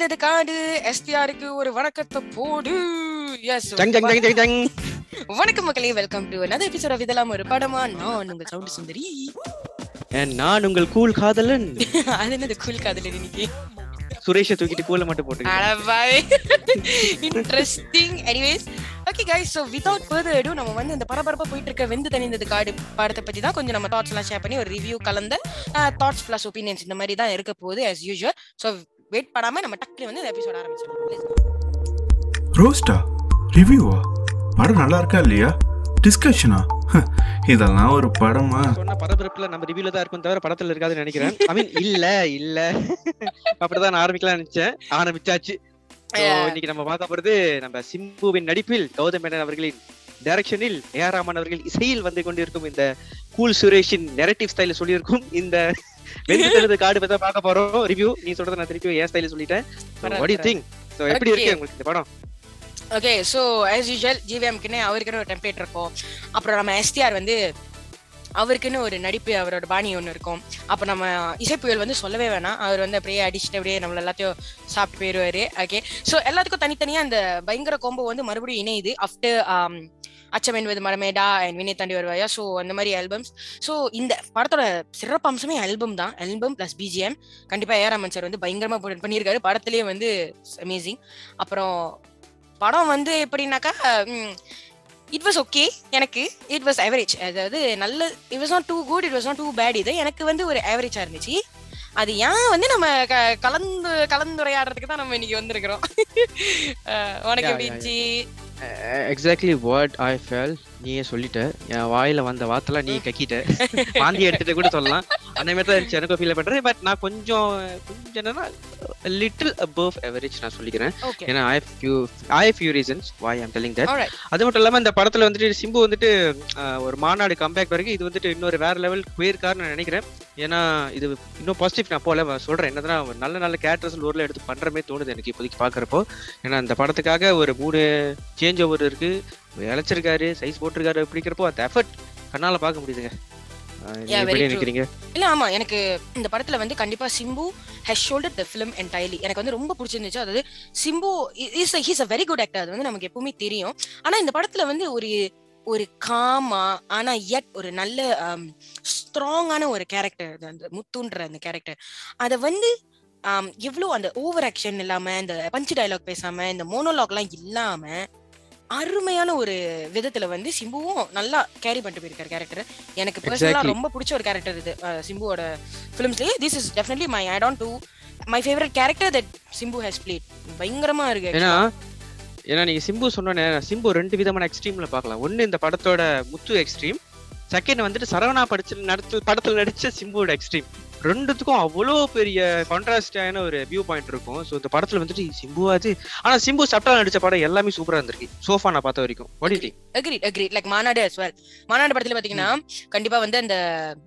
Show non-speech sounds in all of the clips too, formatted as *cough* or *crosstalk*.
தனிந்தது காடு எஸ்டிஆருக்கு ஒரு வணக்கத்தை போடு. எஸ் வணக்கம் மக்களே welcome to another episode of இதெல்லாம் ஒரு படமா. நான் உங்க சவுண்ட் சுந்தரி. நான் உங்கள் கூல் காதலன். *laughs* அது என்னது கூல் காதல் இன்னைக்கு? சுரேஷை தூக்கிட்டு கூல மட்டும் போட்டு அடபாய் interesting anyways okay guys so without further ado நம்ம வந்து இந்த பரபரப்பா போயிட்டு இருக்க வெந்து தனிந்தது காடு படத்தை பத்தி தான் கொஞ்சம் நம்ம தாட்ஸ் எல்லாம் ஷேர் பண்ணி ஒரு ரிவ்யூ கலந்த தாட்ஸ் பிளஸ் ஒப்பீனியன்ஸ் இந்த மாதிரி தான் இருக்க போகுது as usual. ஸோ வெயிட் பண்ணாம நம்ம டக்குனு வந்து இந்த எபிசோட் ஆரம்பிச்சிடலாம். ரோஸ்டா ரிவ்யூவா படம் நல்லா இருக்கா இல்லையா டிஸ்கஷனா இதெல்லாம் ஒரு படமா? சொன்ன பரபரப்புல நம்ம ரிவ்யூல தான் இருக்கும் தவிர படத்துல இருக்காதுன்னு நினைக்கிறேன். ஐ மீன் இல்ல இல்ல. அப்படிதான் நான் ஆரம்பிக்கலாம் நினைச்சேன். ஆரம்பிச்சாச்சு. இன்னைக்கு நம்ம பார்க்க போறது நம்ம சிம்புவின் நடிப்பில் கௌதம் மேனன் அவர்களின் டைரக்ஷனில் ஏ ஆர் ராமன் அவர்கள் இசையில் வந்து கொண்டிருக்கும் இந்த கூல் சுரேஷின் நெரட்டிவ் ஸ்டைல சொல்லியிருக்கும் இந்த வெந்து காடு பத்தி பார்க்க போறோம். ரிவ்யூ நீ சொல்றத நான் திருப்பி ஏன் ஸ்டைல சொல்லிட்டேன். வாட் யூ திங்க் சோ எப்படி. இருக்கு உங்களுக்கு இந்த படம்? ஓகே ஸோ ஆஸ் யூஷுவல் ஜிவிஎம்க்குன்னு அவருக்குன்னு ஒரு டெம்ப்ளேட் இருக்கும். அப்புறம் நம்ம எஸ்டிஆர் வந்து அவருக்குன்னு ஒரு நடிப்பு அவரோட பாணி ஒன்று இருக்கும். அப்போ நம்ம இசைப்புயல் வந்து சொல்லவே வேணாம். அவர் வந்து அப்படியே அடிச்சுட்டு அப்படியே நம்மள எல்லாத்தையும் சாப்பிட்டு போயிடுவாரு ஓகே ஸோ எல்லாத்துக்கும் தனித்தனியாக அந்த பயங்கர கோம்போ வந்து மறுபடியும் இணையுது. ஆஃப்டர் அச்சம் என்பது மரமேடா அண்ட் வினய் தாண்டி வருவாயா? ஸோ அந்த மாதிரி ஆல்பம்ஸ் ஸோ இந்த படத்தோட சிறப்பு அம்சமே ஆல்பம் தான். ஆல்பம் ப்ளஸ் பிஜிஎம் கண்டிப்பாக ஏஆர் சார் வந்து பயங்கரமாக பண்ணியிருக்காரு. படத்துலேயே வந்து அமேசிங் அப்புறம் படம் வந்து எப்படின்னாக்கா இட் வாஸ் ஓகே எனக்கு இட் வாஸ் ஆவரேஜ் அதாவது நல்ல it was not too good it was not too bad இது. எனக்கு வந்து ஒரு ஆவரேஜா இருந்துச்சு. அது ஏன் வந்து நம்ம க- கலந்து கலந்துரையாடுறதுக்கு தான் நம்ம இன்னைக்கு வந்திருக்கிறோம். *laughs* உனக்கு எப்படி இருந்துச்சு? எக்ஸாக்ட்லி வாட் ஐ ஃபெல் நீயே சொல்லிட்ட. என் வாயில வந்த வார்த்தைலாம் நீ கக்கிட்ட. *laughs* வாந்தி எடுத்துட்டு கூட சொல்லலாம். அந்த மாதிரி தான் இருந்துச்சு. எனக்கும் ஃபீல் பண்றேன். பட் நான் கொஞ்சம் கொஞ்சம் என்னன்னா லிட்டில் above average நான் சொல்லிக்கிறேன். ஏன்னா I few I few reasons why I'm that. Alright அது மட்டும் இல்லாம இந்த படத்துல வந்துட்டு சிம்பு வந்துட்டு ஒரு மாநாடு கம்பேக் வரைக்கும் இது வந்துட்டு இன்னொரு வேற லெவல் போயிருக்காருன்னு நான் நினைக்கிறேன். ஏன்னா இது இன்னும் பாசிட்டிவ் நான் போல சொல்றேன். என்னதுன்னா நல்ல நல்ல கேரக்டர்ஸ் ஊர்ல எடுத்து பண்றமே தோணுது எனக்கு இப்போதைக்கு பாக்குறப்போ. ஏன்னா இந்த படத்துக்காக ஒரு மூணு சேஞ்ச் ஓவர் இருக்கு. இழைச்சிருக்காரு சைஸ் போட்டிருக்காரு அப்படிங்கிறப்போ அந்த எஃபர்ட் கண்ணால பார்க்க முடியுதுங்க. இல்ல ஆமா எனக்கு இந்த படத்துல வந்து கண்டிப்பா Simbu has shoulder the film entirely எனக்கு வந்து ரொம்ப பிடிச்சிருந்துச்சு. அதாவது Simbu is he's a very good actor அது வந்து நமக்கு எப்பவுமே தெரியும். ஆனா இந்த படத்துல வந்து ஒரு ஒரு காமா ஆனா எட் ஒரு நல்ல ஸ்ட்ராங்கான ஒரு கேரக்டர் அந்த முத்துன்ற அந்த கேரக்டர் அத வந்து ஆம், எவ்வளவு அந்த ஓவர் ஆக்ஷன் இல்லாம இந்த பஞ்ச் டயலாக் பேசாம இந்த மோனோலாக்லாம் இல்லாம அருமையான ஒரு விதத்துல வந்து சிம்புவும் நல்லா கேரி பண்ணிட்டு போயிருக்காரு கேரக்டர் எனக்கு பர்சனலா. ரொம்ப பிடிச்ச ஒரு கேரக்டர் இது. சிம்புவோட ஃபிலிம்ஸ்லயே this is definitely my add on to my favourite character that Simbu has played பயங்கரமா இருக்கு ஏன்னா ஏன்னா நீங்க சிம்பு சொன்னோன்னே சிம்பு ரெண்டு விதமான எக்ஸ்ட்ரீம்ல பார்க்கலாம். ஒண்ணு இந்த படத்தோட முத்து எக்ஸ்ட்ரீம் செகண்ட் வந்துட்டு சரவணா படிச்சு நடத்து படத்துல நடிச்ச சிம்புவோட எக்ஸ்ட்ரீம் ரெண்டுத்துக்கும் அவ்வளோ பெரிய கான்ட்ராஸ்டான ஒரு வியூ பாயிண்ட் இருக்கும். ஸோ இந்த படத்துல வந்துட்டு சிம்புவாச்சு. ஆனா சிம்பு சப்டா நடிச்ச படம் எல்லாமே சூப்பரா இருந்திருக்கு. சோஃபா நான் பார்த்த வரைக்கும். What agree agreed like Maanaadu as well Maanaadu படத்துல பாத்தீங்கன்னா கண்டிப்பா வந்து அந்த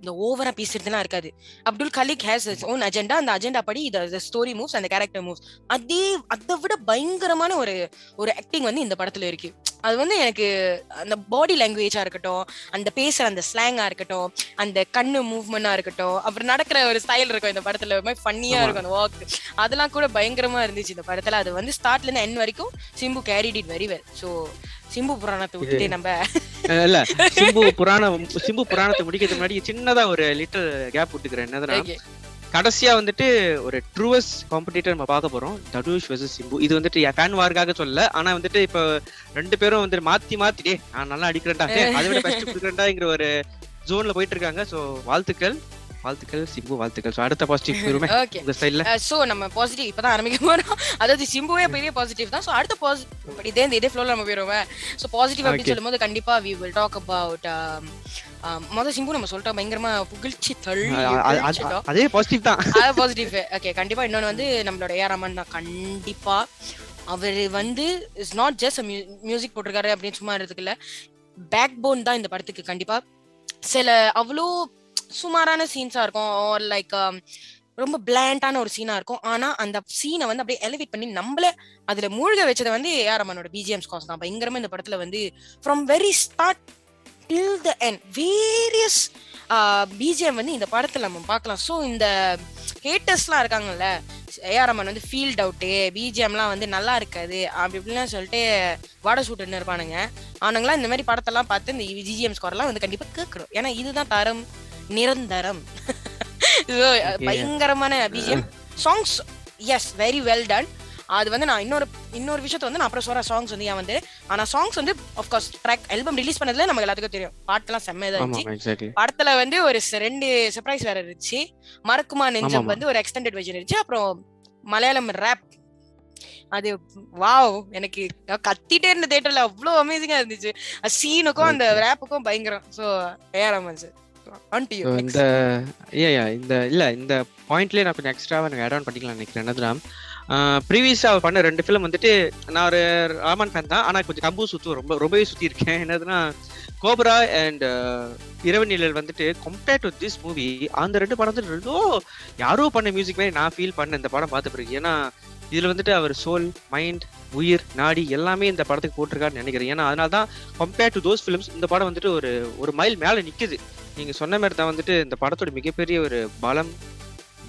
இந்த ஓவரா பேசுறதுலாம் இருக்காது. Abdul Khaliq has own agenda அந்த அஜெண்டா படி இந்த ஸ்டோரி மூவ்ஸ் அந்த கேரக்டர் மூவ்ஸ் அதே அதை விட பயங்கரமான ஒரு ஒரு ஆக்டிங் வந்து இந்த படத்துல இருக்கு. அது வந்து எனக்கு அந்த பாடி லாங்குவேஜா இருக்கட்டும் அந்த பேசுற அந்த ஸ்லாங்கா இருக்கட்டும் அந்த கண்ணு மூவ்மெண்டா இருக்கட்டும் அப்புறம் நடக்கிற ஒரு ஸ்டைல் இருக்கும் இந்த படத்துல. மாதிரி ஃபன்னியா. இருக்கும் அந்த வாக் அதெல்லாம் கூட பயங்கரமா இருந்துச்சு இந்த படத்துல. அது வந்து ஸ்டார்ட்ல இருந்து என் வரைக்கும் Simbu carried it very well so Simbu புராணத்தை விட்டுட்டு நம்ம இல்ல சிம்பு புராணம் சிம்பு புராணத்தை முடிக்கிறதுக்கு முன்னாடி சின்னதா ஒரு லிட்டில் கேப் விட்டுக்கிறேன். என்னதுன்னா. கடைசியா வந்துட்டு ஒரு ட்ரூவஸ் காம்படிட்டர் நம்ம பார்க்க போறோம். தனுஷ் வெர்சஸ் சிம்பு. இது வந்துட்டு ஃபேன் வார்க்காக சொல்லல. ஆனா வந்துட்டு இப்ப ரெண்டு பேரும் வந்து மாத்தி மாத்தி டே நான் நல்லா அடிக்கிறேன்டா. அதை விட பெஸ்ட் *laughs* கொடுக்குறேன்டாங்கிற ஒரு ஜோன்ல போயிட்டு இருக்காங்க. சோ வாழ்த்துக்கள். வாழ்த்துக்கள் சிம்பு வாழ்த்துக்கள். ஸோ அடுத்த பாசிட்டிவ் பெருமை ஓகே உங்க ஸ்டைல்ல சோ நம்ம பாசிட்டிவ் இப்பதான் ஆரம்பிக்க போறோம். அதாவது சிம்புவே பெரிய பாசிட்டிவ் தான். சோ அடுத்த பாசிட்டிவ் இதே இந்த இதே ஃப்ளோல நம்ம போயிருவோம். சோ பாசிட்டிவ் அப்படின்னு. சொல்லும்போது கண்டிப்பா வி வில் டாக் அபவுட் மொதல் சிம்பு நம்ம சொல்லிட்டோம். பயங்கரமா புகழ்ச்சி தள்ளி. அதே பாசிட்டிவ் தான். அது பாசிட்டிவ் ஓகே கண்டிப்பா. இன்னொன்னு வந்து நம்மளோட ஏஆர் ரமன் தான். கண்டிப்பா. அவர் வந்து இஸ் நாட் ஜஸ்ட் மியூசிக் போட்டிருக்காரு அப்படின்னு சும்மா இருக்கிறதுக்கு பேக் போன் தான் இந்த படத்துக்கு கண்டிப்பா. சில அவ்வளோ சுமாரான சீன்ஸா இருக்கும். ஆர் லைக் um, ரொம்ப பிளாண்டான ஒரு சீனா இருக்கும். ஆனா அந்த சீனை வந்து அப்படியே எலிவேட் பண்ணி நம்மள அதுல மூழ்க வச்சதை வந்து ஏஆர் ரமனோட பிஜிஎம் ஸ்காஸ் தான். பயங்கரமா இந்த படத்துல வந்து from very start till the end various BGM வந்து இந்த படத்துல நம்ம பார்க்கலாம். ஸோ இந்த ஹேட்டர்ஸ்லாம் இருக்காங்கல்ல ஏஆர் ரமன் வந்து ஃபீல்ட் அவுட்டு பிஜிஎம்லாம் வந்து நல்லா இருக்காது அப்படி இப்படிலாம் சொல்லிட்டு வாட சூட்டுன்னு இருப்பானுங்க. அவனுங்களாம் இந்த மாதிரி படத்தெல்லாம் பார்த்து இந்த பிஜிஎம் ஸ்கோர்லாம் வந்து கண்டிப்பாக கேட்கணும். ஏன்னா இதுதான் தரம். நிரந்தரம். *laughs* பயங்கரமான BGM songs yes very well done அது வந்து நான் இன்னொரு இன்னொரு விஷயத்த வந்து நான் அப்புறம் சொல்ற சாங்ஸ் வந்து ஏன் வந்து ஆனா சாங்ஸ் வந்து ஆஃப்கோர்ஸ் ட்ராக் ஆல்பம் ரிலீஸ் பண்ணதுல நமக்கு எல்லாத்துக்கும் தெரியும். பாட்டெல்லாம் செம்மையா இருந்துச்சு. படத்துல வந்து ஒரு ரெண்டு சர்ப்ரைஸ் வேற இருந்துச்சு. மறக்குமா நெஞ்சம். வந்து ஒரு எக்ஸ்டெண்டட் வெர்ஷன் இருந்துச்சு. அப்புறம் மலையாளம் ரேப் அது வாவ் எனக்கு கத்திட்டே இருந்த தேட்டர்ல அவ்வளவு அமேசிங்கா இருந்துச்சு. சீனுக்கும் அந்த ரேப்புக்கும் பயங்கரம். சோ ஏஆர்எம் சார் இந்த இந்த இல்ல இந்த பாயிண்ட்லயே நான் கொஞ்சம் எக்ஸ்ட்ராவா எனக்கு ஆட் ஆன் பண்ணிக்கலாம் நினைக்கிறேன். என்னதுன்னா ப்ரீவியஸா பண்ண ரெண்டு ஃபிலிம் வந்துட்டு நான் ஒரு ராமன் ஃபேன் தான் ஆனா கொஞ்சம் கம்பு சுத்து ரொம்ப ரொம்பவே சுத்தி இருக்கேன். என்னதுன்னா கோப்ரா அண்ட் இரவு நிழல் வந்துட்டு கம்பேர்ட் டு திஸ் மூவி அந்த ரெண்டு படம் வந்து ஏதோ யாரோ பண்ண மியூசிக் மாதிரி நான் ஃபீல் பண்ண இந்த படம் பார்த்த பிறகு. ஏன்னா இதுல வந்துட்டு அவர் சோல் மைண்ட் உயிர் நாடி எல்லாமே இந்த படத்துக்கு போட்டிருக்காருன்னு நினைக்கிறேன். ஏன்னா அதனால தான் கம்பேர்ட் டு தோஸ் ஃபிலிம்ஸ் இந்த படம் வந்துட்டு ஒரு ஒரு மைல் மேல நிக்குது. நீங்க சொன்ன மாதிரி தான் வந்துட்டு இந்த படத்தோட மிகப்பெரிய ஒரு பலம்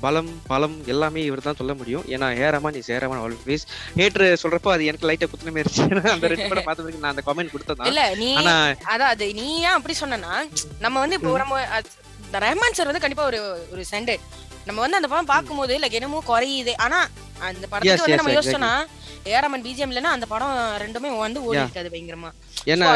பலம் பலம் எல்லாமே இவர் தான் சொல்ல முடியும். ஏன்னா ஏரமான் இஸ் ஏரமான் ஆல்வேஸ் ஹேட்ரு சொல்றப்போ அது எனக்கு லைட்டா குத்துன ஏன்னா அந்த ரெண்டு படம் பார்த்த பிறகு நான் அந்த கமெண்ட் கொடுத்ததான் இல்ல நீ அதான் அது நீ ஏன் அப்படி சொன்னா நம்ம வந்து இப்போ நம்ம ரஹ்மான் சார் வந்து கண்டிப்பா ஒரு ஒரு சென்டட் நம்ம வந்து அந்த படம் பார்க்கும்போது லைக் என்னமோ குறையுது. ஆனா அந்த படத்துக்கு வந்து நம்ம. யோசிச்சோம்னா ஏராமன் பிஜிஎம் இல்லைன்னா அந்த படம் ரெண்டுமே வந்து ஓடி Yeah. இருக்காது பயங்கரமா. ஏன்னா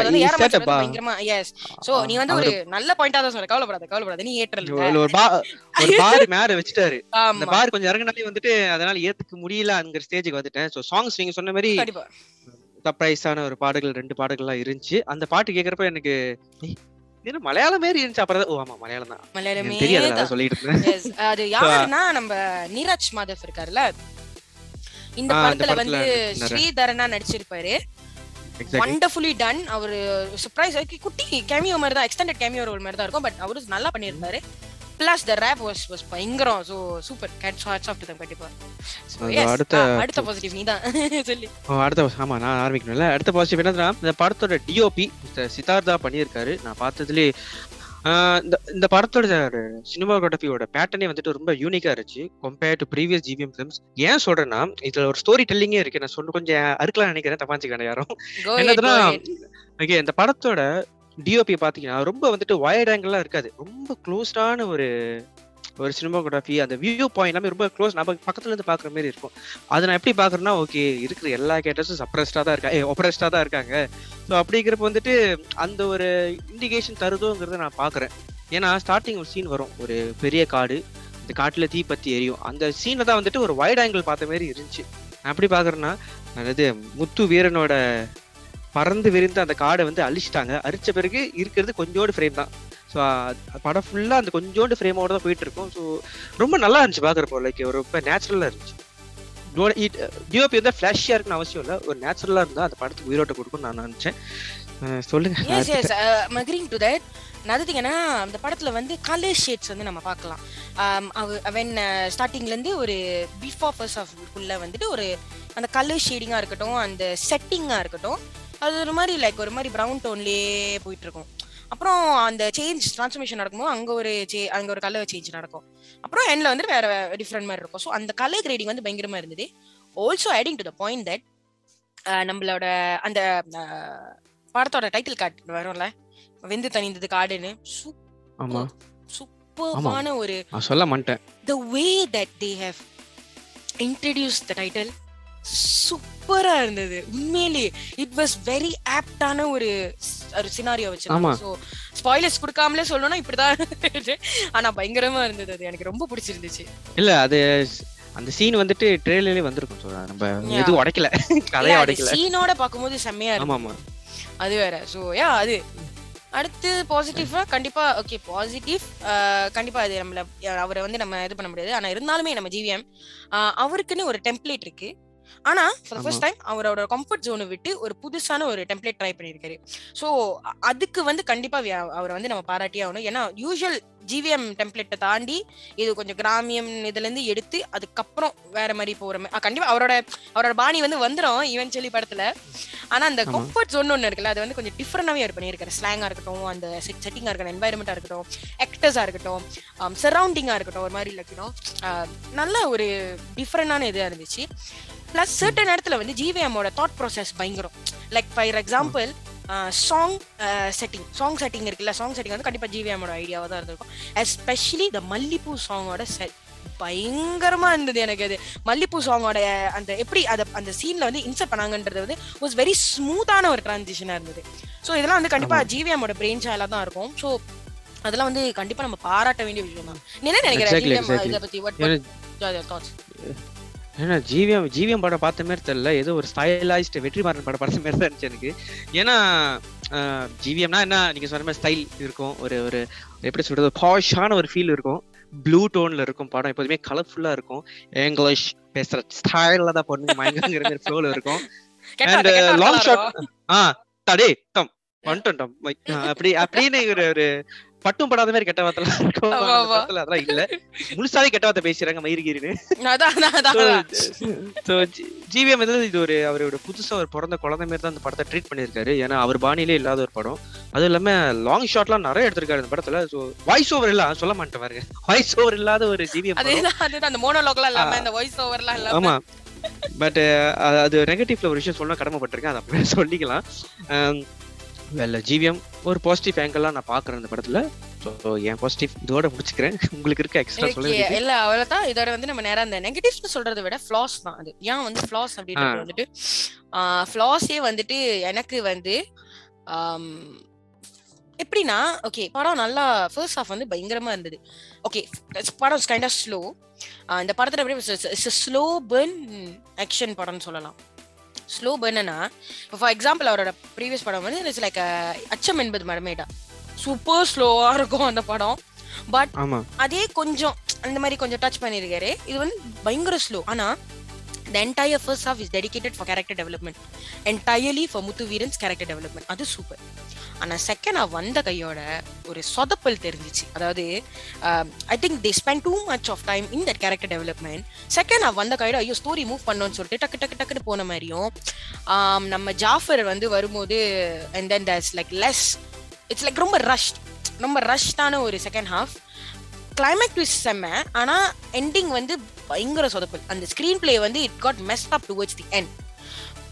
பயங்கரமா எஸ் சோ நீ வந்து ஒரு நல்ல பாயிண்டா தான் சொல்ற. கவலைப்படாத கவலைப்படாத. நீ ஏற்றல் ஒரு *laughs* பார் மேல வச்சுட்டாரு. அந்த பார் கொஞ்சம் இறங்கினாலே வந்துட்டு அதனால ஏத்துக்க முடியலங்கிற ஸ்டேஜுக்கு வந்துட்டேன். சோ சாங்ஸ் நீங்க சொன்ன மாதிரி சர்ப்ரைஸான ஒரு பாடல்கள் ரெண்டு பாடல்கள்லாம் இருந்துச்சு. அந்த பாட்டு கேக்குறப்ப எனக்கு என்ன மலையாளம் மாதிரி இருந்துச்சு. அப்புறம் ஓ ஆமா மலையாளம் தான். மலையாளமே தெரியாது சொல்லிட்டு இருந்தேன். அது யாருன்னா நம்ம நீரஜ் மாதவ் இருக்காருல்ல? இந்த படத்துல வந்து. ஸ்ரீதரனா நடிச்சிருப்பாரு. வண்டர்ஃபுல்லி டன் அவரு சர்ப்ரைஸ் குட்டி கேமியோ மாதிரி தான் எக்ஸ்டெண்டட் கேமியோ ரோல் மாதிரி தான் இருக்கும் பட் அவரு நல்லா பண்ணியிருந்தாரு plus the rap was was பயங்கரம். So super cats hats off to கண்டிப்பா. Yes, அடுத்த- அடுத்த பாசிட்டிவ் நீ தான். *laughs* சொல்லி. அடுத்த ஆமா நான் ஆரம்பிக்கணும்ல. அடுத்த பாசிட்டிவ் என்னதுன்னா இந்த படத்தோட டிஓபி சித்தார்த்தா பண்ணியிருக்காரு. நான் பார்த்ததுலே ஆஹ் இந்த இந்த படத்தோட சினிமாகிராஃபியோட பேட்டர்னே வந்துட்டு ரொம்ப யூனிக்கா இருந்துச்சு. Compared to previous GVM films ஏன் சொல்றேன்னா இதுல ஒரு ஸ்டோரி டெல்லிங்கே இருக்கு. நான் சொன்ன கொஞ்சம் அறுக்கலாம் நினைக்கிறேன். தப்பாச்சுக்கான யாரும். என்னதுன்னா. ஓகே இந்த படத்தோட டிஓபி பார்த்தீங்கன்னா ரொம்ப வந்துட்டு வயர்ட் ஆங்கிள்லாம் இருக்காது. ரொம்ப க்ளோஸ்டான ஒரு ஒரு சினிமாகிராஃபி அந்த வியூ பாயிண்ட் எல்லாமே ரொம்ப க்ளோஸ் நம்ம பக்கத்துல இருந்து பாக்குற மாதிரி இருக்கும். அதை நான் எப்படி பாக்குறேன்னா ஓகே இருக்கிற எல்லா கேரக்டர்ஸும் சப்ரஸ்டா தான் இருக்கா ஒப்ரஸ்டா தான் இருக்காங்க. ஸோ அப்படிங்கிறப்ப வந்துட்டு அந்த ஒரு இண்டிகேஷன் தருதோங்கிறத நான் பாக்குறேன். ஏன்னா ஸ்டார்டிங் ஒரு சீன் வரும். ஒரு பெரிய காடு இந்த காட்டுல தீ பத்தி எரியும். அந்த சீன்ல தான் வந்துட்டு ஒரு வைட் ஆங்கிள் பார்த்த மாதிரி இருந்துச்சு. நான் எப்படி பாக்குறேன்னா அதாவது முத்து வீரனோட பறந்து விரிந்து அந்த காடை வந்து அழிச்சிட்டாங்க. அழிச்ச பிறகு இருக்கிறது கொஞ்சோண்டு ஃப்ரேம் தான். ஸோ படம் ஃபுல்லாக அந்த கொஞ்சோண்டு ஃப்ரேமோட தான் போயிட்டு இருக்கும் ஸோ ரொம்ப நல்லா இருந்துச்சு பார்க்குறப்போ லைக் ஒரு ரொம்ப நேச்சுரலாக இருந்துச்சு. டிஓபி வந்து ஃப்ளாஷியாக இருக்குன்னு அவசியம் இல்லை. ஒரு நேச்சுரலாக இருந்தால் அந்த படத்துக்கு உயிரோட்டம் கொடுக்கும்னு நான் நினச்சேன். சொல்லுங்க அக்ரிங் டு தட் நதத்திங்கன்னா அந்த படத்துல வந்து கலர் ஷேட்ஸ் வந்து நம்ம பார்க்கலாம். அவன் ஸ்டார்டிங்ல இருந்து ஒரு பிஃபோர் ஃபர்ஸ்ட் ஆஃப் வந்துட்டு ஒரு அந்த கலர் ஷேடிங்கா இருக்கட்டும் அந்த செட்டிங்கா இருக்கட்டும் அது ஒரு மாதிரி லைக் ஒரு மாதிரி ப்ரௌன் டோன்லயே போயிட்டு இருக்கும் அப்புறம் அந்த சேஞ்ச் ட்ரான்ஸ்ஃபர்மேஷன் நடக்கும்போது அங்க ஒரு அங்க ஒரு கலர் சேஞ்ச் நடக்கும். அப்புறம் எண்ட்ல வந்து வேற டிஃப்ரெண்ட் மாதிரி இருக்கும். ஸோ அந்த கலர் கிரேடிங் வந்து பயங்கரமா இருந்தது. Also adding to the point that நம்மளோட அந்த படத்தோட டைட்டில் கார்டு வரும்ல? வெந்து தணிந்தது காடுன்னு. ஆமா. சூப்பர்வான ஒரு சொல்ல மாட்டேன். The way that they have introduce the title சூப்பரா இருந்தது. உண்மையிலேயே இட் வாஸ் வெரி ஆப்டான ஒரு ஒரு சினாரியோ ஆமா. வச்சிருக்காங்க ஸோ ஸ்பாய்லர்ஸ் கொடுக்காமலே சொல்லணும்னா இப்படிதான். ஆனா பயங்கரமா இருந்தது அது. எனக்கு ரொம்ப பிடிச்சிருந்துச்சு. இல்ல அது அந்த சீன் வந்துட்டு ட்ரெயிலர்லயே வந்திருக்கும். சொல்றேன் நம்ம. எதுவும் உடைக்கல. கதையை உடைக்கல. சீனோட பார்க்கும்போது செம்மையா இருக்கும் ஆமா அது வேற. ஸோ யா அது. அடுத்து பாசிட்டிவா கண்டிப்பா ஓகே பாசிட்டிவ் கண்டிப்பா அது நம்மள அவரை வந்து நம்ம இது பண்ண முடியாது. ஆனா இருந்தாலுமே நம்ம ஜிவிஎம் அவருக்குன்னு ஒரு டெம்ப்ளேட் இருக்கு. ஆனா ஃபார். ஃபர்ஸ்ட் டைம் அவரோட கம்ஃபர்ட் ஜோனை விட்டு ஒரு புதுசான ஒரு டெம்ப்ளேட் ட்ரை பண்ணியிருக்காரு. ஸோ அதுக்கு வந்து கண்டிப்பா அவரை வந்து நம்ம பாராட்டியே ஆகணும். ஏன்னா யூஷுவல் ஜிவிஎம் டெம்ப்ளேட்டை தாண்டி இது கொஞ்சம் கிராமியம் இதுல இருந்து எடுத்து அதுக்கப்புறம் வேற மாதிரி போற மாதிரி அஹ் கண்டிப்பா அவரோட அவரோட பாணி வந்து வந்துடும் ஈவென்ச்சுவலி படத்துல. ஆனா அந்த. கம்ஃபர்ட் ஜோன் ஒன்று இருக்குல்ல அது வந்து கொஞ்சம் டிஃப்ரெண்டாவே அவர் பண்ணியிருக்காரு. ஸ்லாங்கா இருக்கட்டும் அந்த செட்டிங்கா இருக்கட்டும் என்வாயர்மெண்டா இருக்கட்டும் ஆக்டர்ஸா இருக்கட்டும் சரௌண்டிங்கா இருக்கட்டும் ஒரு மாதிரி இருக்கட்டும் நல்ல ஒரு டிஃப்ரெண்டான இதா இருந்துச்சு. பிளஸ் சர்டன் இடத்துல வந்து ஜிவிஎம்மோட தாட் ப்ராசஸ் பயங்கரம். Like for example song setting song setting இருக்குல்ல சாங் செட்டிங் வந்து கண்டிப்பா ஜிவிஎம்மோட ஐடியாவா தான் இருந்திருக்கும். எஸ்பெஷலி த மல்லிப்பூ சாங்கோட செட் பயங்கரமா இருந்தது எனக்கு அது. மல்லிப்பூ சாங்கோட அந்த எப்படி அத அந்த சீன்ல வந்து இன்சர்ட் பண்ணாங்கன்றது வந்து வாஸ் வெரி ஸ்மூத்தான ஒரு டிரான்சிஷனா இருந்தது. ஸோ இதெல்லாம் வந்து கண்டிப்பா ஜிவிஎம்மோட பிரெயின் சாயலா தான் இருக்கும். ஸோ அதெல்லாம் வந்து கண்டிப்பா நம்ம பாராட்ட வேண்டிய விஷயம் தான். என்ன நினைக்கிற? Exactly, GVM exactly. இதை பத்தி what ஏன்னா ஜிவிஎம் ஜிவிஎம் படம் பார்த்த மாதிரி தெரியல. ஏதோ ஒரு ஸ்டைலைஸ்டு வெற்றிமாறன் படம் பார்த்த மாதிரி தான் இருந்துச்சு எனக்கு. ஏன்னா ஜிவிஎம்னா என்ன? நீங்க சொன்ன மாதிரி ஸ்டைல் இருக்கும். ஒரு ஒரு எப்படி சொல்றது? பாஷான ஒரு ஃபீல் இருக்கும். ப்ளூ டோன்ல இருக்கும் படம். எப்போதுமே கலர்ஃபுல்லா இருக்கும். இங்கிலீஷ் பேசுற ஸ்டைல்ல தான் பொண்ணு மயங்கிற மாதிரி ஃப்ளோல இருக்கும். And, uh, long shot. ஆ தடே வந்துட்டோம் டம் மை, ஆ, அப்படி அப்படின்னு ஒரு ஒரு பட்டும் படாத மாதிரி கெட்ட வார்த்தைலாம் இருக்கும். அந்த அதெல்லாம் இல்ல. முழுசாவே கெட்ட வார்த்தை பேசுறாங்க மயிருகிரின்னு. ஜிவிஎம் இது ஒரு அவரோட புதுசா ஒரு பிறந்த குழந்தை மாதிரி தான் அந்த படத்தை ட்ரீட் பண்ணியிருக்காரு. ஏன்னா அவர் பாணியிலே இல்லாத ஒரு படம். அதுவும் இல்லாம லாங் ஷாட்லாம் நிறைய எடுத்திருக்காரு இந்த படத்துல. வாய்ஸ் ஓவர் எல்லாம் சொல்ல மாட்டேன் பாருங்க. வாய்ஸ் ஓவர் இல்லாத ஒரு ஜிவிஎம் அந்த மோனோலாக்லாம் இல்லாம இந்த வாய்ஸ் ஓவர்லாம் இல்லாம. ஆமா. பட் அது நெகட்டிவ்ல ஒரு விஷயம் சொல்ல கடமைப்பட்டிருக்கேன். அதை அப்படியே சொல்லிக்கலாம். வெல்ல ஜிவிஎம் ஒரு பாசிட்டிவ் ஆங்கிள்லாம் நான் பாக்குறேன் இந்த படத்துல. ஸோ என் பாசிட்டிவ் இதோட முடிச்சுக்கிறேன். உங்களுக்கு இருக்க எக்ஸ்ட்ரா சொல்ல Okay, வேண்டியது இல்ல அவ்வளவுதான். இதோட வந்து நம்ம நேரா அந்த நெகட்டிவ்ஸ் சொல்றதை விட ஃபிளாஸ் தான் அது. ஏன் வந்து ஃபிளாஸ் அப்படின்றது ஆ. வந்துட்டு ஃபிளாஸே வந்துட்டு எனக்கு வந்து எப்படின்னா ஓகே படம் நல்லா ஃபர்ஸ்ட் ஹாஃப் வந்து பயங்கரமா இருந்தது. ஓகே படம் கைண்ட் ஆஃப் ஸ்லோ இந்த படத்துல எப்படி ஸ்லோ பர்ன் ஆக்ஷன் படம்னு சொல்லலாம். ஸ்லோ பர்னா இப்போ ஃபார் எக்ஸாம்பிள் அவரோட ப்ரீவியஸ் படம் வந்து இட்ஸ் லைக் அச்சம் என்பது மரமேடா சூப்பர் ஸ்லோவா இருக்கும் அந்த படம். பட் அதே கொஞ்சம் அந்த மாதிரி கொஞ்சம் டச் பண்ணிருக்காரு இது வந்து பயங்கர ஸ்லோ ஆனா the entire first half is dedicated for character development. Entirely for Muthu Veeran's character development அது சூப்பர் ஆனால் செகண்ட் ஆஃப் வந்த கையோட ஒரு சொதப்பல் தெரிஞ்சிச்சு. அதாவது I think they spend too much of time in that character development second half வந்த கையோட ஐயோ ஸ்டோரி மூவ் பண்ணோன்னு சொல்லிட்டு டக்கு டக்கு டக்குன்னு போன மாதிரியும் um, நம்ம ஜாஃபர் வந்து வரும்போது and then that's like less it's like ரொம்ப ரஷ்ட் ரொம்ப ரஷ்டான ஒரு செகண்ட் ஹாஃப் கிளைமேக் ட்விஸ்ட் செம்ம ஆனா எண்டிங் வந்து பயங்கர சொதப்பல். அந்த ஸ்கிரீன் பிளே வந்து it got messed up towards the end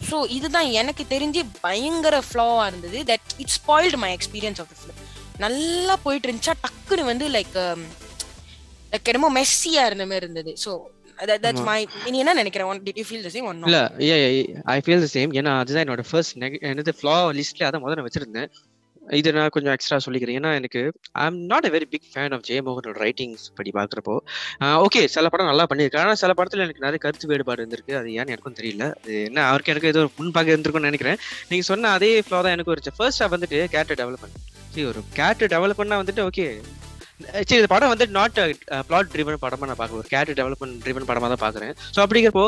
so இதுதான் எனக்கு தெரிஞ்சு பயங்கர ஃப்ளாவா இருந்தது. That it spoiled my experience of the film நல்லா போயிட்டு இருந்துச்சா டக்குன்னு வந்து லைக் லைக் என்னமோ மெஸ்ஸியா இருந்த மாதிரி இருந்தது. So that's. மை நீ என்ன நினைக்கிறேன் did you feel the same one இல்ல ஐ ஃபீல் த சேம் ஏன்னா அதுதான் என்னோட ஃபர்ஸ்ட் என்னது ஃப்ளா லிஸ்ட்ல அதான் முதல்ல நான் வச்சிருந்தேன். இது நான் கொஞ்சம் எக்ஸ்ட்ரா சொல்லிக்கிறேன். ஏன்னா எனக்கு I am not a very big fan of ஜெயமோகனோட writings படி பார்க்குறப்போ ஓகே சில படம் நல்லா பண்ணியிருக்கேன் ஆனால் சில படத்தில் எனக்கு நிறைய கருத்து வேறுபாடு இருந்திருக்கு. அது ஏன்னு எனக்கும் தெரியல. அது என்ன அவருக்கு எனக்கு ஏதோ முன்பாக இருந்திருக்கும்னு நினைக்கிறேன். நீங்கள் சொன்ன அதே ஃப்ளோ தான் எனக்கு ஒரு ஃபர்ஸ்ட் வந்துட்டு கேரக்டர் டெவலப்மெண்ட் சரி ஒரு கேரக்டர் டெவலப்மெண்ட்னா வந்துட்டு ஓகே சரி இந்த படம் வந்து நாட் பிளாட் ட்ரிவன் படமா நான் பார்க்குறேன். ஒரு கேரக்டர் டெவலப்மெண்ட் ட்ரிவன் படமா தான் பார்க்குறேன். ஸோ அப்படிங்கிறப்போ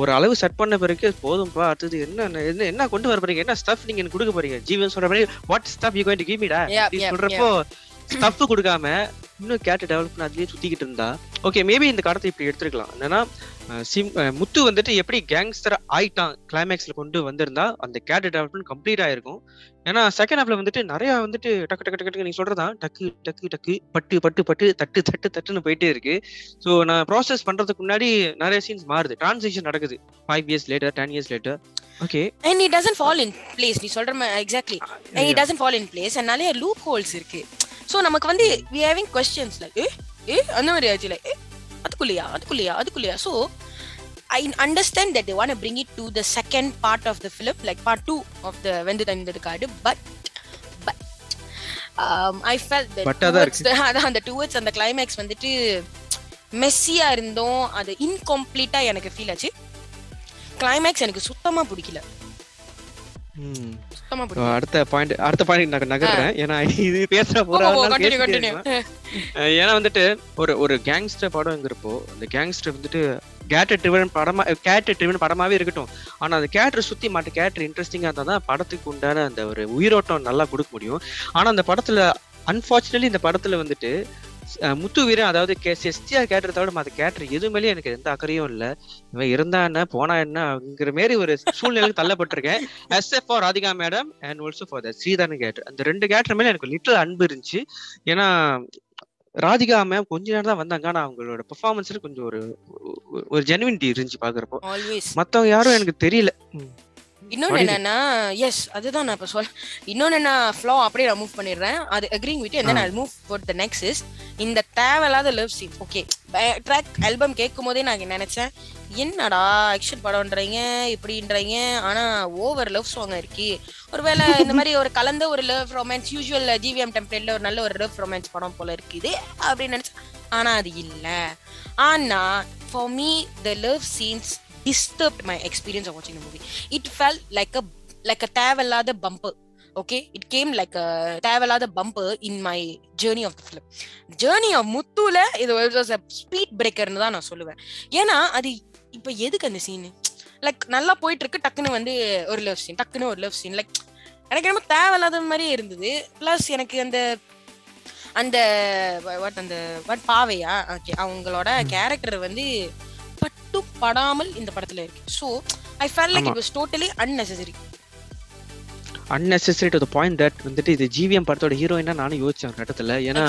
ஒரு அளவு செட் பண்ண பிறகு போதும்பா அடுத்தது என்ன என்ன என்ன கொண்டு வர போறீங்க? என்ன ஸ்டஃப் நீங்க எனக்கு கொடுக்க போறீங்க? ஜீவன் சொல்ற மாதிரி what stuff you going to? Give மீடா சொல்றப்போ ஸ்டஃப் கொடுக்காம இன்னும் கேரக்டர் டெவலப்மெண்ட் அதுலயே சுத்திக்கிட்டு இருந்தா. ஓகே மேபி இந்த படத்தை இப்படி எடுத்துருக்கலாம். என்னன்னா சிம் முத்து வந்துட்டு எப்படி கேங்ஸ்டர் ஆயிட்டான் கிளைமேக்ஸ்ல கொண்டு வந்திருந்தா அந்த கேரக்டர் டெவலப்மெண்ட் கம்ப்ளீட் ஆயிருக்கும். ஏன்னா செகண்ட் ஹாஃப்ல வந்துட்டு நிறைய வந்துட்டு டக்கு டக்கு டக்கு நீங்க சொல்றதா டக்கு டக்கு டக்கு பட்டு பட்டு பட்டு தட்டு தட்டு தட்டுன்னு போயிட்டே இருக்கு. ஸோ நான் ப்ராசஸ் பண்றதுக்கு முன்னாடி நிறைய சீன்ஸ் மாறுது. டிரான்சிஷன் நடக்குது. Five years later ten years later okay and it doesn't fall in place நீ சொல்ற exactly and it doesn't fall in place. and நிறைய லூப் ஹோல்ஸ் இருக்கு. ஸோ நமக்கு வந்து வி ஹேவிங் கொஸ்டின்ஸ் லைக் ஏ அந்த மாதிரி ஆச்சு லைக் அதுக்குள்ளேயா? அதுக்குள்ளேயா? அதுக்குள்ளேயா? So I understand that want bring it to the second part of the film like part two of the Vendhu Thanindhathu Kaadu but I fell. அதான் அந்த towards அந்த climax வந்துட்டு Messiah இருந்தோம் அது இன்கம்ப்ளீட்டா எனக்கு ஃபீல் ஆச்சு. கிளைமேக்ஸ் எனக்கு சுத்தமா பிடிக்கல. அடுத்த பாயிண்ட் அடுத்த பாயிண்ட் நான் நகர்றேன். ஏன்னா இது பேசுற போற ஏன்னா வந்துட்டு ஒரு ஒரு கேங்ஸ்டர் படம்ங்கிறப்போ அந்த கேங்ஸ்டர் வந்துட்டு கேட்டர் ட்ரிவன் படமா கேட்டர் ட்ரிவன் படமாவே இருக்கட்டும். ஆனா அந்த கேட்டர் சுத்தி மாட்ட கேட்டர் இன்ட்ரெஸ்டிங்கா இருந்தா தான் படத்துக்கு உண்டான அந்த ஒரு உயிரோட்டம் நல்லா கொடுக்க முடியும். ஆனா அந்த படத்துல அன்பார்ச்சுனேட்லி இந்த படத்துல வந்துட்டு முத்து வீரன் அதாவது எஸ்டிஆர் கேட்டரை தவிர மற்ற கேட்டர் எதுவுமே எனக்கு எந்த அக்கறையும் இல்ல. இவன் இருந்தா என்ன போனா என்னங்கிற மாதிரி ஒரு சூழ்நிலைக்கு தள்ளப்பட்டிருக்கேன். SF for Radhika madam and also for the Sridharan character. அந்த ரெண்டு கேட்டர் மேல எனக்கு லிட்டில் அன்பு இருந்துச்சு. ஏன்னா ராதிகா மேம் கொஞ்ச நேரம் தான் வந்தாங்க. ஆனா அவங்களோட பெர்ஃபார்மன்ஸ்ல கொஞ்சம் ஒரு ஒரு- ஜெனுவினிட்டி இருந்துச்சு பாக்குறப்போ. மத்தவங்க யாரும் எனக்கு தெரியல. இன்னொன்னு? என்னன்னா எஸ் அதுதான் நான் இப்ப சொல்ல இன்னொன்னு என்ன ஃப்ளோ அப்படியே நான் மூவ் பண்ணிடுறேன். அது அக்ரிங் விட்டு என்ன நான் move for the next is இந்த தேவையில்லாத love scene okay track album கேட்கும் போதே நான் நினைச்சேன் என்னடா ஆக்ஷன் படம்ன்றீங்க இப்படின்றீங்க ஆனா ஓவர் லவ் சாங் இருக்கு. ஒருவேளை இந்த மாதிரி ஒரு கலந்த ஒரு லவ் ரொமான்ஸ் யூஸ்வல் ஜிவிஎம் டெம்ப்ளேட்ல ஒரு நல்ல ஒரு லவ் ரொமான்ஸ் படம் போல இருக்குது அப்படின்னு நினைச்சேன். ஆனா அது இல்ல. ஆனா for me the love scenes disturbed my experience of watching the movie. It felt like a like a தேவையில்லாத bumper. Okay it came like a தேவையில்லாத bumper in my journey of the film journey of முத்துல இது was a speed தான் நான் சொல்லுவேன். ஏன்னா அது இப்போ எதுக்கு அந்த சீனு லைக் நல்லா போயிட்டு இருக்கு டக்குன்னு வந்து ஒரு லவ் சீன் டக்குன்னு ஒரு லவ் சீன் லைக் எனக்கு என்னமோ தேவையில்லாத மாதிரியே இருந்தது. பிளஸ் எனக்கு அந்த அந்த வாட் அந்த வாட் பாவையா? ஓகே அவங்களோட கேரக்டர் வந்து படாமல் இந்த படத்துல இருக்கு. So I fell like. It was totally unnecessary. Unnecessary to the point that வந்துட்டு இது ஜிவிஎம் படத்தோட ஹீரோயினா நானும் யோசிச்சேன் ஒரு கட்டத்துல. ஏன்னா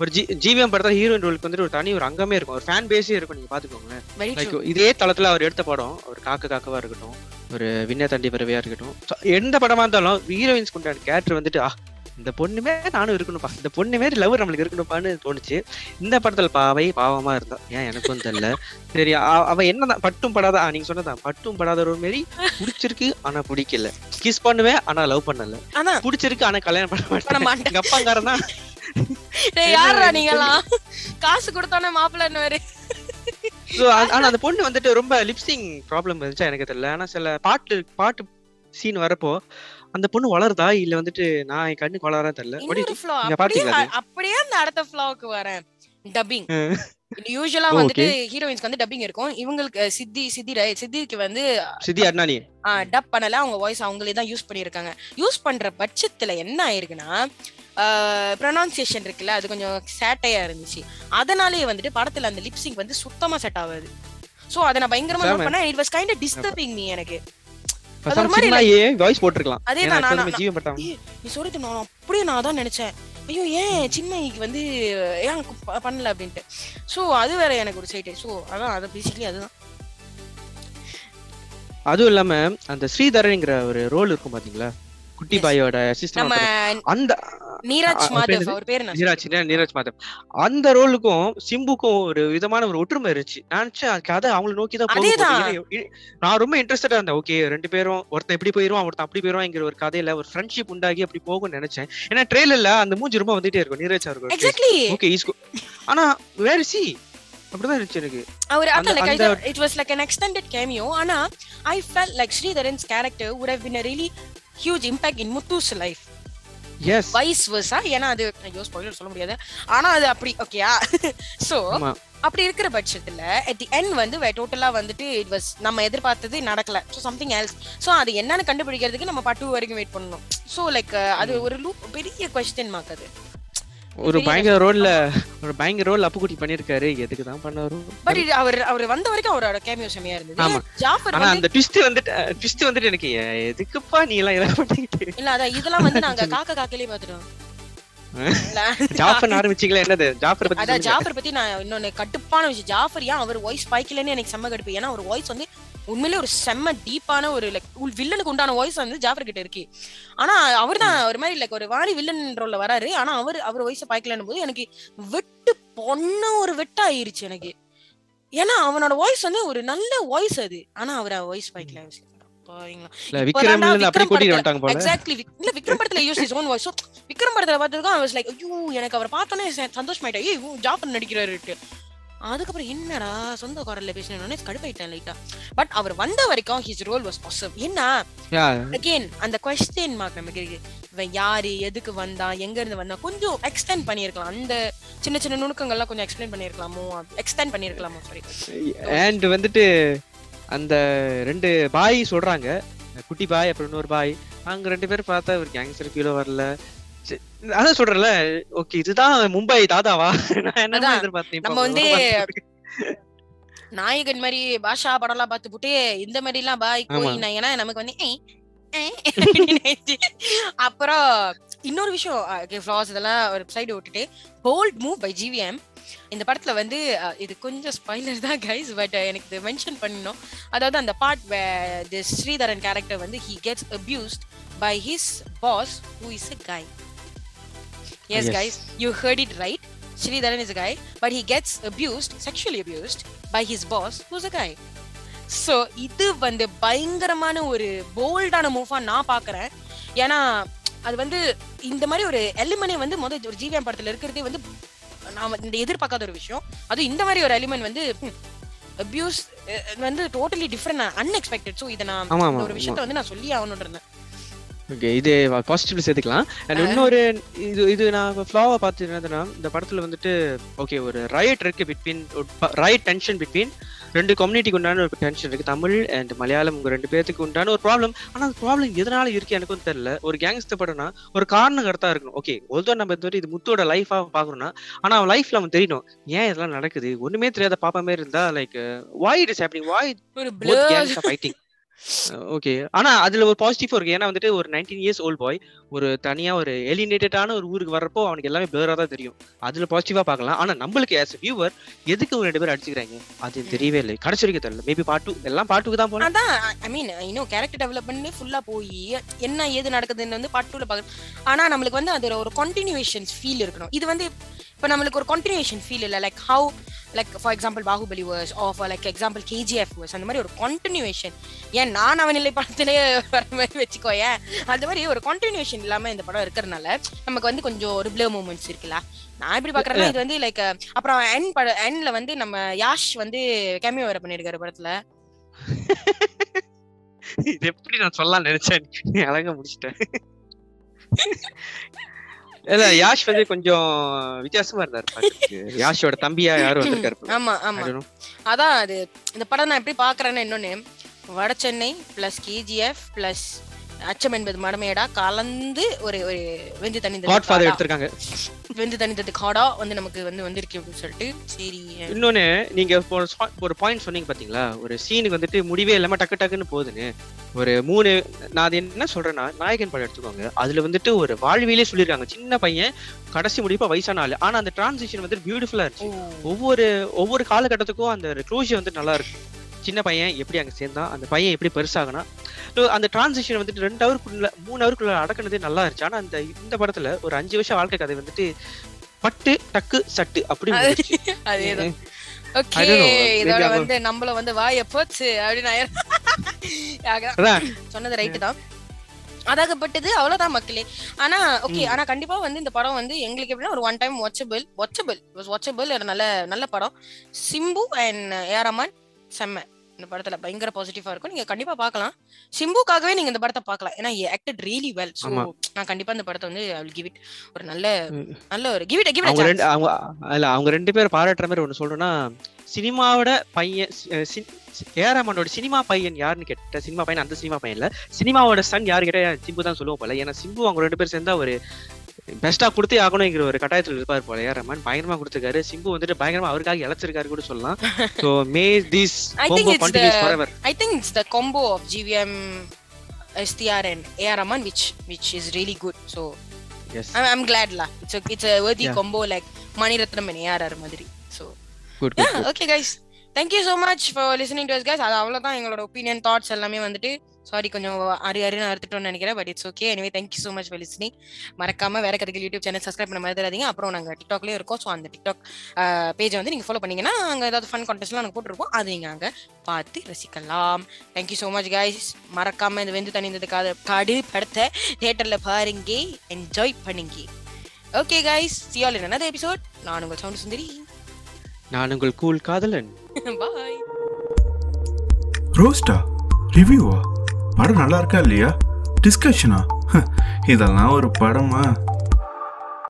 ஒரு ஜி ஜிவிஎம் படத்தோட ஹீரோயின் ரோலுக்கு வந்துட்டு ஒரு தனி ஒரு அங்கமே இருக்கும். ஒரு ஃபேன் பேஸே இருக்கும் நீங்க பாத்துக்கோங்களேன் லைக் இதே தளத்துல அவர் எடுத்த படம் ஒரு காக்க காக்கவா இருக்கட்டும் ஒரு விண்ணை தண்டி பறவையா இருக்கட்டும். எந்த படமா இருந்தாலும் ஹீரோயின்ஸ் கொண்டாட கேரக்டர் வந்துட்டு இந்த பொண்ணுமே நானும் இருக்கணும்ப்பா. இந்த பொண்ணு மாரி லவ் நம்மளுக்கு இருக்கணும்ப்பான்னு தோணுச்சு. இந்த படத்துல பாவை பாவமா இருந்தா ஏன் எனக்கும் தெரியல. சரி அவ என்னதான் பட்டும் படாத நீங்க சொன்னதான் பட்டும் படாத ஒரு மாரி பிடிச்சிருக்கு ஆனா பிடிக்கல. கிஸ் பண்ணுவேன் ஆனா லவ் பண்ணல. ஆனா பிடிச்சிருக்கு ஆனா கல்யாணம் பண்ண மாட்டேன். எங்க அப்பாங்காரன்? தான் யாரா நீங்கலாம் காசு கொடுத்தானே மாப்பிள்ளை என்ன So, ஆ- ஆனா அந்த பொண்ணு வந்துட்டு ரொம்ப லிப்சிங் ப்ராப்ளம் இருந்துச்சா எனக்கு தெரியல. ஆனா சில பாட்டு பாட்டு சீன் வரப்போ அந்த பொண்ணு வளருதா? இல்ல வந்துட்டு நான் என் கண்ணுக்கு வளரா தெரியல. அப்படியே? அப்படியே அந்த அடுத்த ஃப்ளோவுக்கு வரேன். டப்பிங் யூஸ்வலா Oh, வந்துட்டு ஹீரோயின்ஸ்க்கு வந்து டப்பிங் இருக்கும். இவங்களுக்கு சித்தி சித்தி சித்திக்கு வந்து சித்தி அட்னானி டப் பண்ணல. அவங்க வாய்ஸ் அவங்களே தான் யூஸ் பண்ணியிருக்காங்க. யூஸ் பண்ற பட்சத்துல என்ன ஆயிருக்குன்னா ப்ரொனவுன்சியேஷன் இருக்குல்ல அது கொஞ்சம் சேட்டையா இருந்துச்சு. அதனாலேயே வந்துட்டு படத்துல அந்த லிப்சிங் வந்து சுத்தமா செட் ஆகாது. சோ அதை நான் பயங்கரமா நோட். பண்ணேன். It was kind disturbing me எனக்கு. வாய்ஸ் போட்டிருக்கலாம். அதே ஏன்னா தான் நான் நீ சொல்றது அப்படியே நான் தான் நினைச்சேன். ஐயோ ஏன் சின்மைக்கு வந்து ஏன் பண்ணல அப்படின்ட்டு. சோ அது வேற எனக்கு ஒரு சைடு சோ அதான் அது பேசிக்கலி அதுதான். அதுவும் இல்லாம அந்த ஸ்ரீதரன்ங்கிற ஒரு ரோல் இருக்கும் பாத்தீங்களா? குட்டி. பாயோட அசிஸ்டன்ட் அந்த நீரஜ் மாதவ்? அவர் பேர் நீராஜ் நீரஜ் மாதவ். அந்த ரோலுக்கும் சிம்புக்கும் ஒரு விதமான ஒரு ஒற்றுமை இருந்துச்சு. நான் கதை அவங்கள நோக்கி தான் நான் ரொம்ப இன்ட்ரெஸ்டடா இருந்தேன். ஓகே ரெண்டு பேரும் ஒருத்தன் எப்படி போயிருவான் ஒருத்தன் அப்படி போயிருவாங்கிற ஒரு கதையில ஒரு ஃப்ரெண்ட்ஷிப் உண்டாகி அப்படி போகும்னு நினைச்சேன். ஏன்னா ட்ரெயிலர்ல அந்த மூஞ்சி ரொம்ப வந்துட்டே இருக்கும் நீரஜ் அவர்கள் ஓகே ஈஸ்கோ ஆனா வேற சி அப்படிதான் இருந்துச்சு எனக்கு. அவர் அதான் like it was like an extended cameo ஆனா I felt like Sridharan's character would have been a really huge impact in Muthu's life S vice versa. ஏன்னா அது ஐயோ ஸ்பாயிலர் சொல்ல முடியாது. ஆனா அது அப்படி ஓகேயா *laughs* சோ அப்படி இருக்கிற பட்சத்துல at the end வந்து டோட்டலா வந்துட்டு இட் வாஸ் நம்ம எதிர்பார்த்தது நடக்கல. ஸோ சம்திங் எல்ஸ் ஸோ அது என்னன்னு கண்டுபிடிக்கிறதுக்கு நம்ம பட்டு வரைக்கும் வெயிட் பண்ணணும். ஸோ லைக் அது ஒரு லூப் பெரிய கொஸ்டின் மார்க் அது. ஒரு பயங்கர ரோல்ல ஒரு பயங்கர ரோல் அப்புக்குட்டி பண்ணிருக்காரு. எதுக்கு தான் பண்ணாரு பட் அவர் அவர் வந்த வரைக்கும் அவரோட கேமியோ செமையா இருந்தது. ஆமா. ஜாஃபர் ஆனா அந்த ட்விஸ்ட் வந்துட்டு ட்விஸ்ட் வந்துட்டு எனக்கு எதுக்குப்பா நீ எல்லாம் இதெல்லாம் பண்ணிக்கிட்டு? இல்ல அதான் இதெல்லாம் வந்து நாங்க காக்கா காக்கிலே பாத்துட்டோம் இல்ல, ஜாஃபர் ஆரம்பிச்சீங்களா என்னது? ஜாஃபர் பத்தி அதான். ஜாஃபர் பத்தி நான் இன்னொன்னு கட்டுப்பான விஷயம். ஜாஃபர் ஏன் அவர் வாய்ஸ் பாய்க்கலன்னு எனக்கு செம்ம கடுப்பு. ஏன்னா அவர் வாய்ஸ் வந்து உண்மையிலே ஒரு செம்ம டீப்பான ஒரு லைக் வில்லனுக்கு உண்டான வாய்ஸ் வந்து ஜாஃபர் கிட்ட இருக்கு. ஆனா அவர் தான் ஒரு மாதிரி லைக் ஒரு வாரி வில்லன் ரோல்ல வராரு. ஆனா அவர் அவர் வாய்ஸ் பாய்க்கலன்னு போது எனக்கு வெட்டு பொண்ணு ஒரு வெட்ட ஆயிருச்சு எனக்கு. ஏன்னா அவனோட வாய்ஸ் வந்து ஒரு நல்ல வாய்ஸ் அது. ஆனா அவர் வாய்ஸ் பாய்க்கல விக்ரம் படத்துல- use his own voice Vikram படத்துல பார்த்ததுக்கும் வாஸ் லைக் ஐயோ எனக்கு அவர் பார்த்தோன்னே ச- சந்தோஷமாயிட்டேன் ஏய் ஜாஃபர் நடிக்கிறாரு அதுக்கப்புறம் என்னடா சொந்த குரல்ல பேசினோடனே கடுப்பாயிட்டேன் லைட்டா பட் அவர் வந்த வரைக்கும் ஹிஸ் ரோல் வாஸ் பாசிபிள் என்ன? அகெயின் அந்த கொஸ்டின் மார்க் நமக்கு இருக்கு. இவன் யாரு? எதுக்கு வந்தா? எங்க இருந்து வந்தா? கொஞ்சம் எக்ஸ்டெண்ட் பண்ணியிருக்கலாம். அந்த சின்ன சின்ன நுணுக்கங்கள்லாம் கொஞ்சம் எக்ஸ்பிளைன் பண்ணியிருக்கலாமோ? எக்ஸ்டெண்ட் பண்ணியிருக்கலாமோ? சாரி அண்ட் வந்துட்டு அந்த ரெண்டு பாய் சொல்றாங்க. குட்டி பாய் அப்புறம் இன்னொரு பாய். அங்க ரெண்டு பேரும் பார்த்தா ஒரு கேங்ஸ்டர் ஃபீலோ வரல. அதான் சொல்றேன்ல ஓகே இதுதான் மும்பை தாதாவா? நான் என்ன அதான், எதிர்பார்த்தேன் நம்ம வந்து நாயகன் மாதிரி பாஷா படம்லாம் பார்த்து போட்டு இந்த மாதிரி எல்லாம் பாய் ஆமா. கோயினாங்கன்னா நமக்கு வந்து. அப்புறம் இன்னொரு விஷயம் ஃபிளாஸ் இதெல்லாம் ஒரு சைடு விட்டுட்டு போல்ட் மூவ் பை ஜிவிஎம் இந்த படத்துல வந்து இது கொஞ்சம் ஸ்பாய்லர் தான் கைஸ் பட் எனக்கு இது மென்ஷன் பண்ணணும். அதாவது அந்த பார்ட் தி ஸ்ரீதரன் கேரக்டர் வந்து he gets abused by his boss who is a guy yes Yes. Guys you heard it right Sridharan is a guy but he gets abused sexually abused by his boss who's a guy. So இது வந்து பயங்கரமான ஒரு போல்டான மூவா நான் பாக்குறேன் ஏன்னா அது வந்து இந்த மாதிரி ஒரு எலிமெண்டே வந்து முதல் ஒரு ஜிவிஎம் படத்துல இருக்கிறதே வந்து நான் இந்த எதிர்பார்க்காத ஒரு விஷயம். அது இந்த மாதிரி ஒரு எலிமெண்ட் வந்து அபியூஸ் வந்து டோட்டலி டிஃப்ரெண்ட் அன்எக்ஸ்பெக்டட் ஸோ இதை நான் ஒரு விஷயத்த வந்து நான் சொல்லி ஆகணும்னு ஓகே இது பாசிட்டிவ்ல சேர்த்துக்கலாம். அண்ட் இன்னொரு இது இது நான் ஃப்ளாவை பார்த்து என்னதுன்னா இந்த படத்துல வந்துட்டு ஓகே ஒரு ரைட் இருக்கு பிட்வீன் ரைட் டென்ஷன் பிட்வீன் ரெண்டு கம்யூனிட்டிக்கு உண்டான ஒரு டென்ஷன் இருக்கு. தமிழ் அண்ட் மலையாளம் உங்க ரெண்டு பேத்துக்கு உண்டான ஒரு ப்ராப்ளம் ஆனா அந்த ப்ராப்ளம் எதனால இருக்கு எனக்கும் தெரியல. ஒரு கேங்ஸ்டர் படம்னா ஒரு காரணம் கருத்தா இருக்கணும். ஓகே ஒருத்தோ நம்ம மாதிரி இது முத்தோட லைஃபா பாக்குறோம்னா ஆனா அவன் லைஃப்ல அவன் தெரியணும் ஏன் இதெல்லாம் நடக்குது? ஒண்ணுமே தெரியாத பாப்பா மாதிரி இருந்தா like why it is happening why ஒரு ஓகே ஆனா அதுல ஒரு பாசிட்டிவ் இருக்கு. ஏன்னா வந்துட்டு ஒரு நைன்டீன் இயர்ஸ் ஓல்ட் பாய் ஒரு தனியா ஒரு எலினேட்டடான ஒரு ஊருக்கு வர்றப்போ அவனுக்கு எல்லாமே பிளரா தான் தெரியும். அதுல பாசிட்டிவா பார்க்கலாம். ஆனா நம்மளுக்கு ஆஸ் வியூவர் எதுக்கு ஒரு ரெண்டு பேரும் அடிச்சுக்கிறாங்க? அது தெரியவே இல்லை. கடைசி வரைக்கும் தெரியல. மேபி பாட்டு எல்லாம் பாட்டுக்கு தான் போனேன். அதான் ஐ மீன் இன்னும் கேரக்டர் டெவலப்மெண்ட் ஃபுல்லா போய் என்ன ஏது நடக்குதுன்னு வந்து பாட்டுல டூல ஆனா நம்மளுக்கு வந்து அது ஒரு கண்டினியூஷன் ஃபீல் இருக்கணும். இது வந்து இப்ப நம்மளுக்கு ஒரு கண்டினியூஷன் ஃபீல் இல்ல. Like how like for example Baahubali verse of like example KGF verse அந்த மாதிரி ஒரு கண்டினியூஷன் ஏன் நான் அவன் நிலை படத்திலே வர மாதிரி வச்சுக்கோ ஏன்? அந்த மாதிரி ஒரு கண்டினியூஷன் இல்லாம இந்த படம் இருக்கிறதுனால நமக்கு வந்து கொஞ்சம் ஒரு ப்ளே மூமெண்ட்ஸ் இருக்குல்ல. நான் எப்படி பாக்குறேன்னா இது வந்து லைக் அப்புறம் என் பட எண்ட்ல வந்து நம்ம யாஷ் வந்து கேமியோ வேற பண்ணிருக்காரு படத்துல. இது எப்படி நான் சொல்லலாம் நினைச்சேன். நீ அழகா முடிச்சிட்டேன் *laughs* இல்ல யாஷ் வந்து கொஞ்சம் வித்தியாசமா இருந்தாரு. *laughs* யாஷோட தம்பியா யாரும் வந்திருக்காரு. ஆமா ஆமா. அதான் அது இந்த படம் நான் எப்படி பாக்குறேன்னு இன்னொன்னு வட சென்னை பிளஸ் கேஜிஎஃப் பிளஸ் அச்சம் என்பது மடமையடா கலந்து ஒரு ஒரு வெந்து காடா. எடுத்திருக்காங்க வெந்து தனிந்தது காடா வந்து நமக்கு வந்து வந்திருக்கு அப்படின்னு சொல்லிட்டு. சரி இன்னொன்னு நீங்க ஒரு பாயிண்ட் சொன்னீங்க பாத்தீங்களா? ஒரு சீனுக்கு வந்துட்டு முடிவே இல்லாம டக்கு டக்குன்னு போகுதுன்னு. ஒரு மூணு நான் அது என்ன சொல்றேன்னா நாயகன் படம் எடுத்துக்கோங்க. அதுல வந்துட்டு ஒரு வாழ்வியலே சொல்லியிருக்காங்க சின்ன பையன் கடைசி முடிப்பா வயசான ஆளு. ஆனா அந்த டிரான்சிஷன் வந்து பியூட்டிஃபுல்லா இருந்துச்சு. ஒவ்வொரு ஒவ்வொரு காலகட்டத்துக்கும் அந்த க்ளோஷர் வந்து நல்லா இருக்கு. சின்ன பையன் எப்படி அங்க சேர்ந்தான் அந்த பையன் எப்படி பெருசாகனா So, அந்த டிரான்சிஷன் வந்துட்டு ரெண்டு ஹவருக்குள்ள மூணு ஹவருக்குள்ள அடக்குனதே நல்லா இருந்துச்சு. ஆனா அந்த இந்த படத்துல ஒரு அஞ்சு வருஷம் வாழ்க்கை கதை வந்துட்டு பட்டு டக்கு சட்டு அப்படி. அதேதான். ஓகே இதோட வந்து நம்மள வந்து வாய போச்சு அப்படின்னு சொன்னது ரைட்டு தான். அதாகப்பட்டது அவ்வளவுதான் மக்களே. ஆனா ஓகே. ஆனா கண்டிப்பா வந்து இந்த படம் வந்து எங்களுக்கு எப்படின்னா ஒரு one time watchable watchable watchable நல்ல நல்ல படம். சிம்பு அண்ட் ஏரமான் செம்ம. இந்த படத்துல பயங்கர பாசிட்டிவா இருக்கும். நீங்க கண்டிப்பா பார்க்கலாம். சிம்புக்காகவே நீங்க இந்த படத்தை பார்க்கலாம். ஏன்னா ஆக்டட் ரியலி வெல் சோ. நான் கண்டிப்பா இந்த படத்தை வந்து ஐ வில் கிவ் இட் ஒரு நல்ல. நல்ல ஒரு கிவ் இட் கிவ் அவங்க இட் ரெண்டு அவங்க இல்ல அவங்க ரெண்டு பேரும் பாராட்டுற மாதிரி ஒண்ணு சொல்றேன்னா சினிமாவோட பையன் ஏராமனோட சினிமா பையன் யாருன்னு கேட்ட சினிமா பையன் அந்த சினிமா பையன் இல்ல. சினிமாவோட சன் யாரு கேட்டா சிம்பு தான் சொல்லுவோம் போல. ஏன்னா சிம்பு அவங்க ரெண்டு பேரும் சேர்ந்தா ஒரு பெஸ்டா கொடுத்தே ஆகணுங்கிற ஒரு கட்டாயத்துல இருப்பார் போல ஏ ரஹ்மான் பயங்கரமா கொடுத்துருக்காரு சிம்பு வந்துட்டு பயங்கரமா அவருக்காக இழைச்சிருக்காரு கூட சொல்லலாம் so may this combo I think it's the combo of GVM, STR, and AR Rahman, which which is really good. So yes I'm, I'm glad lah. It's a it's a worthy Yeah. combo like Mani Ratnam and ARR மாதிரி. Good okay guys. Thank you so much for listening to us guys. அது அவ்வளவுதான் எங்களோட opinion thoughts எல்லாமே வந்துட்டு sorry கொஞ்சம் அரி அரின்னு அறுத்துட்டோம்னு நினைக்கிறேன் but it's okay anyway thank you so much listening மறக்காம வேற கதைகள் யூடியூப் சேனல் சப்ஸ்கிரைப் பண்ண மறந்துடாதீங்க. அப்புறம் நாங்கள் டிக்டாக்லேயே இருக்கோம். ஸோ அந்த டிக்டாக் பேஜை வந்து நீங்கள் ஃபாலோ பண்ணீங்கன்னா அங்கே ஏதாவது ஃபன் கான்டெஸ்ட்லாம் நாங்கள் போட்டிருப்போம் அது நீங்கள் அங்கே பார்த்து ரசிக்கலாம். தேங்க்யூ ஸோ மச் கைஸ் மறக்காம இந்த வெந்து தனிந்தது காது காடு படத்தை தியேட்டரில் பாருங்க என்ஜாய் பண்ணுங்க ஓகே கைஸ் சியால் என்ன எபிசோட் நான் உங்கள் சவுண்ட் சுந்தரி. நான் உங்கள் கூல் காதலன். பாய் ரோஸ்டா ரிவ்யூவா படம் நல்லா இருக்கா இல்லையா டிஸ்கஷனா இதெல்லாம் ஒரு படமா?